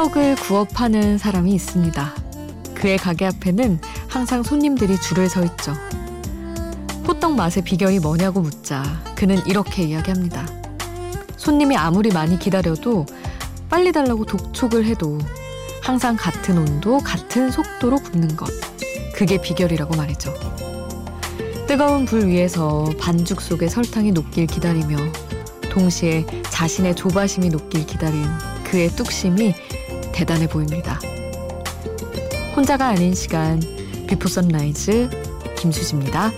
호떡을 구워 파는 사람이 있습니다. 그의 가게 앞에는 항상 손님들이 줄을 서 있죠. 호떡 맛의 비결이 뭐냐고 묻자 그는 이렇게 이야기합니다. 손님이 아무리 많이 기다려도 빨리 달라고 독촉을 해도 항상 같은 온도, 같은 속도로 굽는 것. 그게 비결이라고 말이죠. 뜨거운 불 위에서 반죽 속에 설탕이 녹길 기다리며 동시에 자신의 조바심이 녹길 기다린 그의 뚝심이 대단해 보입니다. 혼자가 아닌 시간 Before Sunrise 김수지입니다.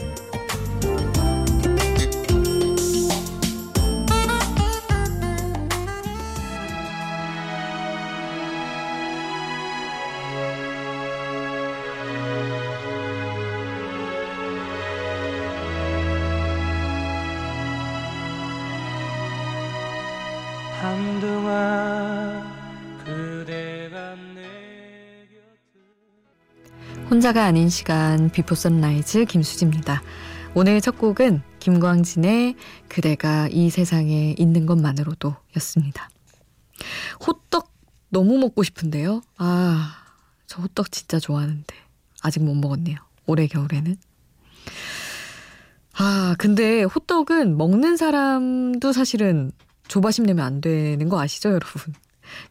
한동안 혼자가 아닌 시간 Before Sunrise 김수지입니다. 오늘 첫 곡은 김광진의 그대가 이 세상에 있는 것만으로도 였습니다. 호떡 너무 먹고 싶은데요. 아, 저 호떡 진짜 좋아하는데 아직 못 먹었네요. 올해 겨울에는. 아, 근데 호떡은 먹는 사람도 사실은 조바심 내면 안 되는 거 아시죠, 여러분?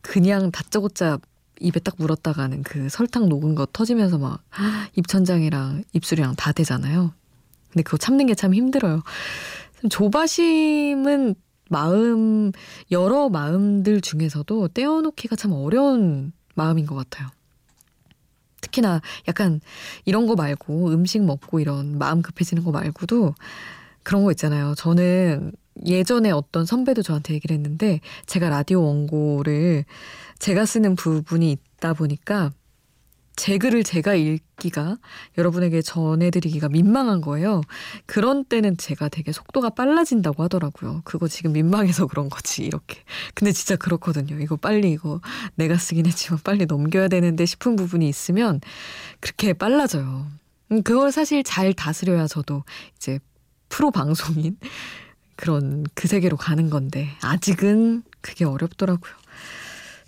그냥 다짜고짜 입에 딱 물었다가는 그 설탕 녹은 거 터지면서 막 입천장이랑 입술이랑 다 되잖아요. 근데 그거 참는 게 참 힘들어요. 조바심은 마음, 여러 마음들 중에서도 떼어놓기가 참 어려운 마음인 것 같아요. 특히나 약간 이런 거 말고 음식 먹고 이런 마음 급해지는 거 말고도 그런 거 있잖아요. 저는 예전에 어떤 선배도 저한테 얘기를 했는데 제가 라디오 원고를 제가 쓰는 부분이 있다 보니까 제 글을 제가 읽기가 여러분에게 전해드리기가 민망한 거예요. 그런 때는 제가 되게 속도가 빨라진다고 하더라고요. 그거 지금 민망해서 그런 거지, 이렇게. 근데 진짜 그렇거든요. 이거 빨리 이거 내가 쓰긴 했지만 빨리 넘겨야 되는데 싶은 부분이 있으면 그렇게 빨라져요. 음, 그걸 사실 잘 다스려야 저도 이제 프로 방송인 그런 그 세계로 가는 건데 아직은 그게 어렵더라고요.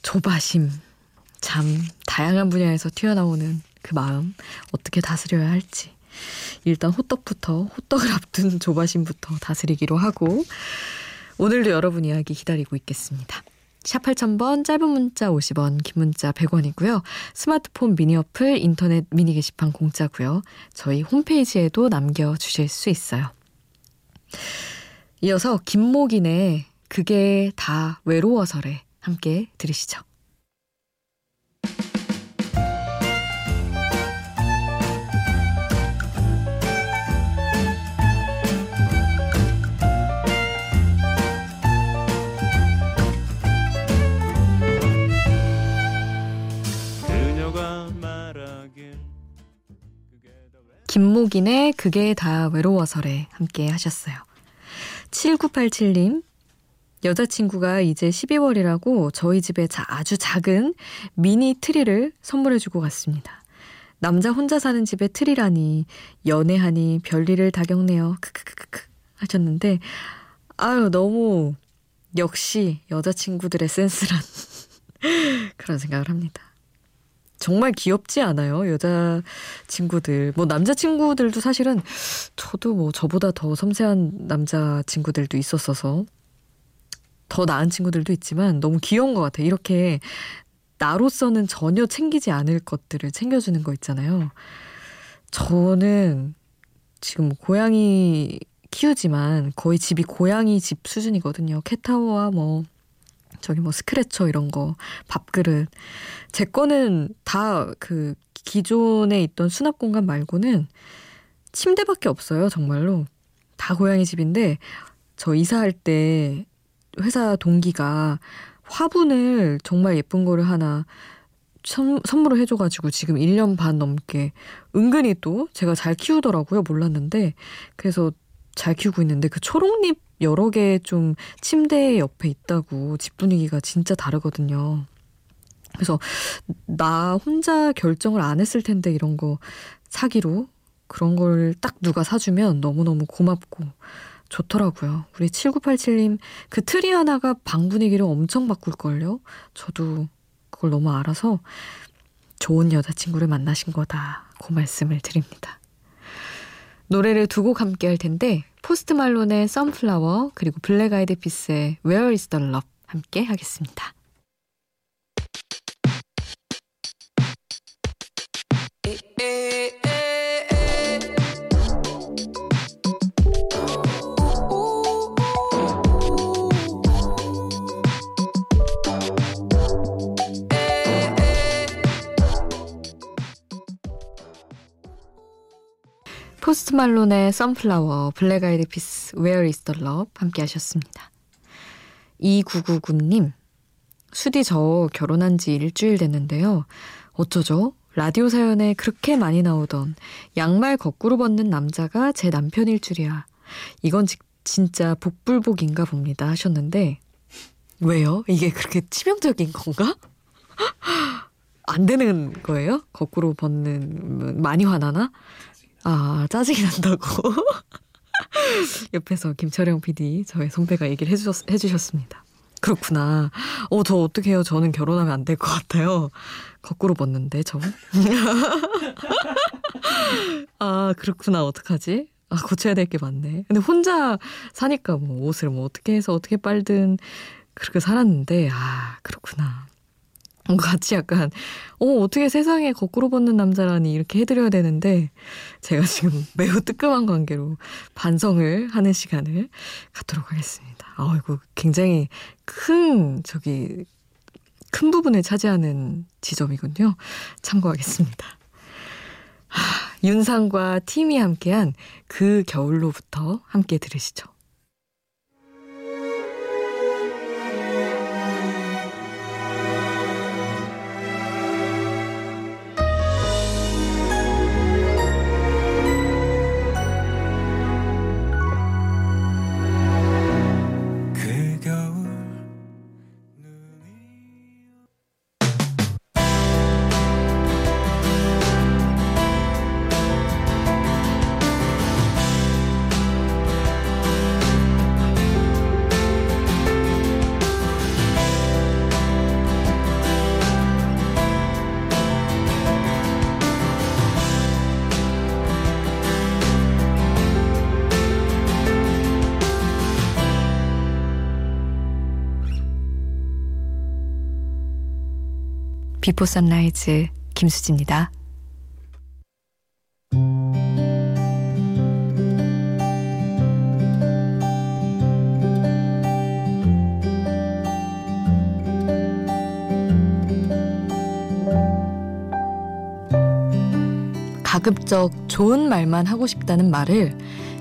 조바심 참 다양한 분야에서 튀어나오는 그 마음 어떻게 다스려야 할지 일단 호떡부터 호떡을 앞둔 조바심부터 다스리기로 하고 오늘도 여러분 이야기 기다리고 있겠습니다. 샵 8000번 짧은 문자 50원 긴 문자 100원이고요. 스마트폰 미니 어플 인터넷 미니 게시판 공짜고요. 저희 홈페이지에도 남겨주실 수 있어요. 이어서 김목인의 그게 다 외로워서래 함께 들으시죠. 김목인의 그게 다 외로워서래 함께 하셨어요. 7987님, 여자친구가 이제 12월이라고 저희 집에 아주 작은 미니 트리를 선물해주고 갔습니다. 남자 혼자 사는 집에 트리라니 연애하니 별일을 다 겪네요. 크크크크 하셨는데 아유 너무 역시 여자친구들의 센스란 그런 생각을 합니다. 정말 귀엽지 않아요? 여자 친구들. 뭐 남자 친구들도 사실은 저도 뭐 저보다 더 섬세한 남자 친구들도 있었어서 더 나은 친구들도 있지만 너무 귀여운 것 같아요. 이렇게 나로서는 전혀 챙기지 않을 것들을 챙겨주는 거 있잖아요. 저는 지금 고양이 키우지만 거의 집이 고양이 집 수준이거든요. 캣타워와 뭐 저기 뭐 스크래처 이런 거, 밥그릇. 제 거는 다 그 기존에 있던 수납 공간 말고는 침대밖에 없어요, 정말로. 다 고양이 집인데 저 이사할 때 회사 동기가 화분을 정말 예쁜 거를 하나 선, 선물을 해줘가지고 지금 1년 반 넘게 은근히 또 제가 잘 키우더라고요. 몰랐는데. 그래서 잘 키우고 있는데 그 초록잎 여러 개 좀 침대 옆에 있다고 집 분위기가 진짜 다르거든요. 그래서 나 혼자 결정을 안 했을 텐데 이런 거 사기로 그런 걸 딱 누가 사주면 너무너무 고맙고 좋더라고요. 우리 7987님 그 트리 하나가 방 분위기를 엄청 바꿀걸요? 저도 그걸 너무 알아서 좋은 여자친구를 만나신 거다. 그 말씀을 드립니다. 노래를 두 곡 함께 할 텐데 포스트 말론의 선플라워 그리고 블랙 아이드 피스의 Where is the love 함께 하겠습니다. Post Malone의 Sunflower, Black Eyed Peas, Where is the love 함께 하셨습니다. 2999님, 수디 저 결혼한 지 일주일 됐는데요. 어쩌죠? 라디오 사연에 그렇게 많이 나오던 양말 거꾸로 벗는 남자가 제 남편일 줄이야. 이건 지, 진짜 복불복인가 봅니다 하셨는데 왜요? 이게 그렇게 치명적인 건가? 안 되는 거예요? 거꾸로 벗는 많이 화나나? 아, 짜증이 난다고. 옆에서 김철영 PD, 저의 선배가 얘기를 해주셨, 해주셨습니다. 그렇구나. 어, 저 어떡해요. 저는 결혼하면 안 될 것 같아요. 거꾸로 벗는데, 저. 아, 그렇구나. 어떡하지? 아, 고쳐야 될 게 많네. 근데 혼자 사니까 뭐 옷을 뭐 어떻게 해서 어떻게 빨든 그렇게 살았는데, 아, 그렇구나. 같이 약간 어 어떻게 세상에 거꾸로 벗는 남자라니 이렇게 해드려야 되는데 제가 지금 매우 뜨끔한 관계로 반성을 하는 시간을 갖도록 하겠습니다. 아이고 굉장히 큰 저기 큰 부분을 차지하는 지점이군요. 참고하겠습니다. 하, 윤상과 팀이 함께한 그 겨울로부터 함께 들으시죠. Before Sunrise 김수지입니다. 가급적 좋은 말만 하고 싶다는 말을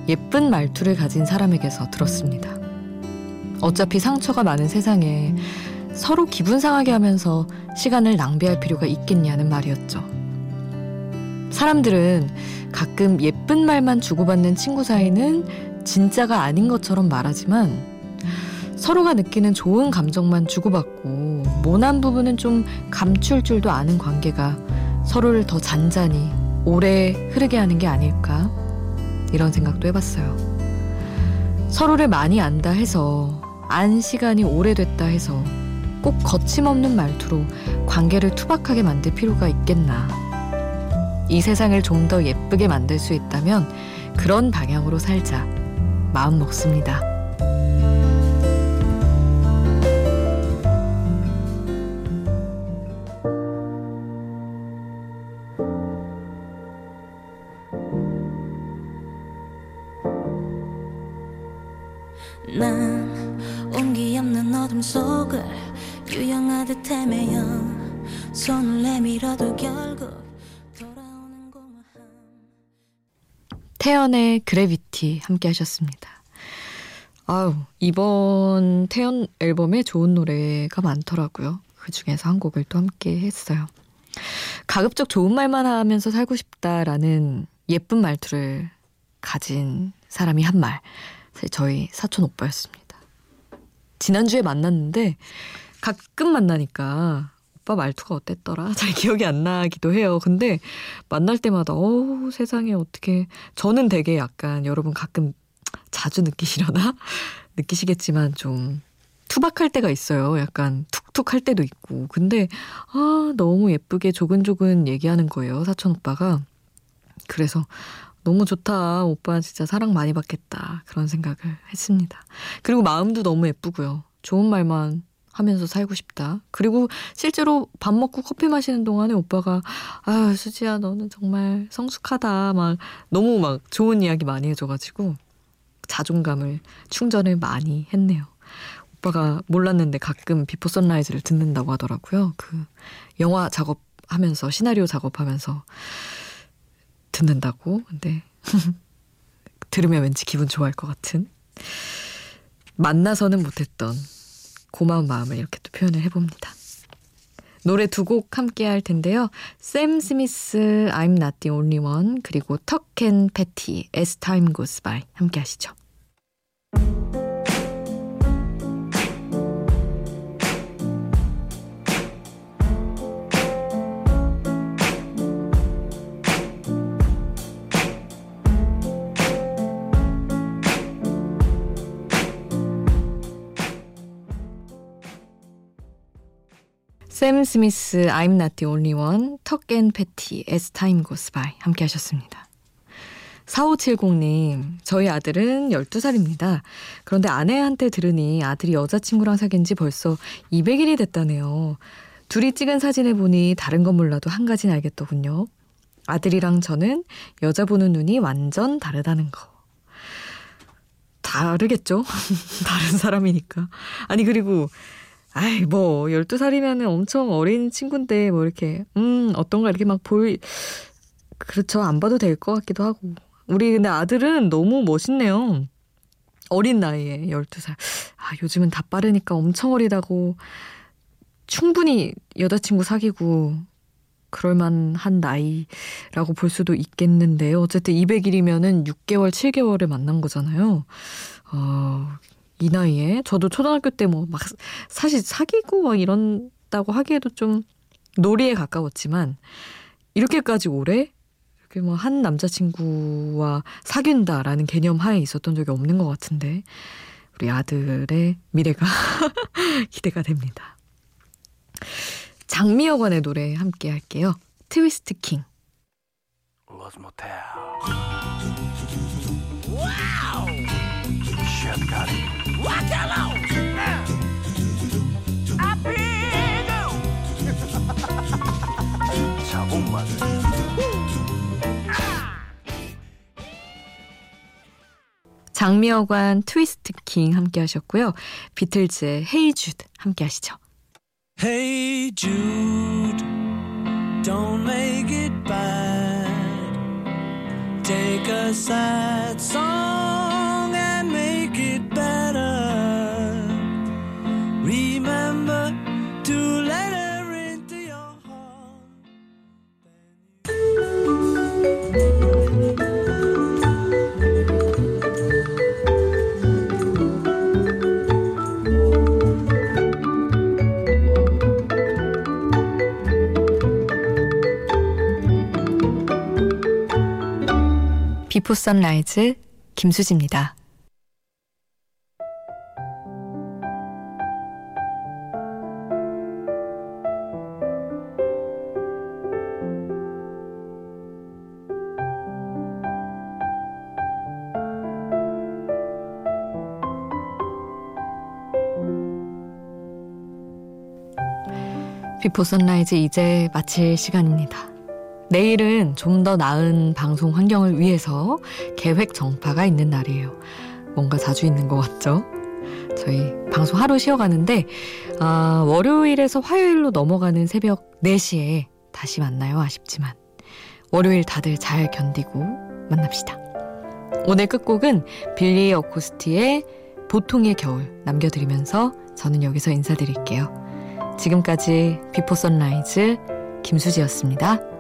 예쁜 말투를 가진 사람에게서 들었습니다. 어차피 상처가 많은 세상에 서로 기분 상하게 하면서 시간을 낭비할 필요가 있겠냐는 말이었죠. 사람들은 가끔 예쁜 말만 주고받는 친구 사이는 진짜가 아닌 것처럼 말하지만 서로가 느끼는 좋은 감정만 주고받고 모난 부분은 좀 감출 줄도 아는 관계가 서로를 더 잔잔히 오래 흐르게 하는 게 아닐까 이런 생각도 해봤어요. 서로를 많이 안다 해서 안 시간이 오래됐다 해서 꼭 거침없는 말투로 관계를 투박하게 만들 필요가 있겠나. 이 세상을 좀 더 예쁘게 만들 수 있다면 그런 방향으로 살자. 마음 먹습니다. 난 온기 없는 어둠 속을 유영하듯 헤매여 손을 내밀어도 결국 돌아오는 공허함 태연의 그래비티 함께 하셨습니다. 아우 이번 태연 앨범에 좋은 노래가 많더라고요. 그 중에서 한 곡을 또 함께 했어요. 가급적 좋은 말만 하면서 살고 싶다라는 예쁜 말투를 가진 사람이 한 말. 저희 사촌 오빠였습니다. 지난주에 만났는데 가끔 만나니까 오빠 말투가 어땠더라? 잘 기억이 안 나기도 해요. 근데 만날 때마다 어우 세상에 어떻게 저는 되게 약간 여러분 가끔 자주 느끼시려나? 느끼시겠지만 좀 투박할 때가 있어요. 약간 툭툭 할 때도 있고. 근데, 아, 너무 예쁘게 조근조근 얘기하는 거예요. 사촌 오빠가. 그래서, 너무 좋다. 오빠 진짜 사랑 많이 받겠다. 그런 생각을 했습니다. 그리고 마음도 너무 예쁘고요. 좋은 말만 하면서 살고 싶다. 그리고 실제로 밥 먹고 커피 마시는 동안에 오빠가 아 수지야 너는 정말 성숙하다 막 너무 막 좋은 이야기 많이 해줘가지고 자존감을 충전을 많이 했네요. 오빠가 몰랐는데 가끔 Before Sunrise를 듣는다고 하더라고요. 그 영화 작업하면서 시나리오 작업하면서 듣는다고. 근데 들으면 왠지 기분 좋아할 것 같은 만나서는 못했던 고마운 마음을 이렇게 또 표현을 해봅니다. 노래 두 곡 함께 할 텐데요. 샘 스미스 I'm Not The Only One 그리고 턱앤 패티 As Time Goes By 함께 하시죠. 샘 스미스 I'm Not The Only One, 턱앤 패티 As Time Goes By 함께 하셨습니다. 4570님, 저희 아들은 12살입니다. 그런데 아내한테 들으니 아들이 여자친구랑 사귄 지 벌써 200일이 됐다네요. 둘이 찍은 사진을 보니 다른 건 몰라도 한 가지는 알겠더군요. 아들이랑 저는 여자 보는 눈이 완전 다르다는 거. 다르겠죠? 다른 사람이니까. 아니, 그리고 아이, 뭐, 12살이면은 엄청 어린 친구인데, 뭐, 이렇게, 음, 어떤가 이렇게 막 볼, 그렇죠. 안 봐도 될 것 같기도 하고. 우리 근데 아들은 너무 멋있네요. 어린 나이에 12살. 아, 요즘은 다 빠르니까 엄청 어리다고 충분히 여자친구 사귀고 그럴만한 나이라고 볼 수도 있겠는데요. 어쨌든 200일이면은 6개월, 7개월을 만난 거잖아요. 어, 이 나이에 저도 초등학교 때 뭐 막 사실 사귀고 막 이런다고 하기에도 좀 놀이에 가까웠지만 이렇게까지 오래 이렇게 뭐 한 남자친구와 사귄다라는 개념 하에 있었던 적이 없는 것 같은데 우리 아들의 미래가 기대가 됩니다. 장미여관의 노래 함께 할게요. 트위스트 킹. 장미여관 트위스트 킹 함께 하셨고요. 비틀즈의 헤이 주드 함께 하시죠. Hey Jude, don't make it bad. Take a sad song and make it better. 비포 선라이즈 김수지입니다. 비포 선라이즈 이제 마칠 시간입니다. 내일은 좀 더 나은 방송 환경을 위해서 계획 정파가 있는 날이에요. 뭔가 자주 있는 것 같죠? 저희 방송 하루 쉬어가는데, 아, 월요일에서 화요일로 넘어가는 새벽 4시에 다시 만나요. 아쉽지만. 월요일 다들 잘 견디고 만납시다. 오늘 끝곡은 빌리 어코스티의 보통의 겨울 남겨드리면서 저는 여기서 인사드릴게요. 지금까지 비포 선라이즈 김수지였습니다.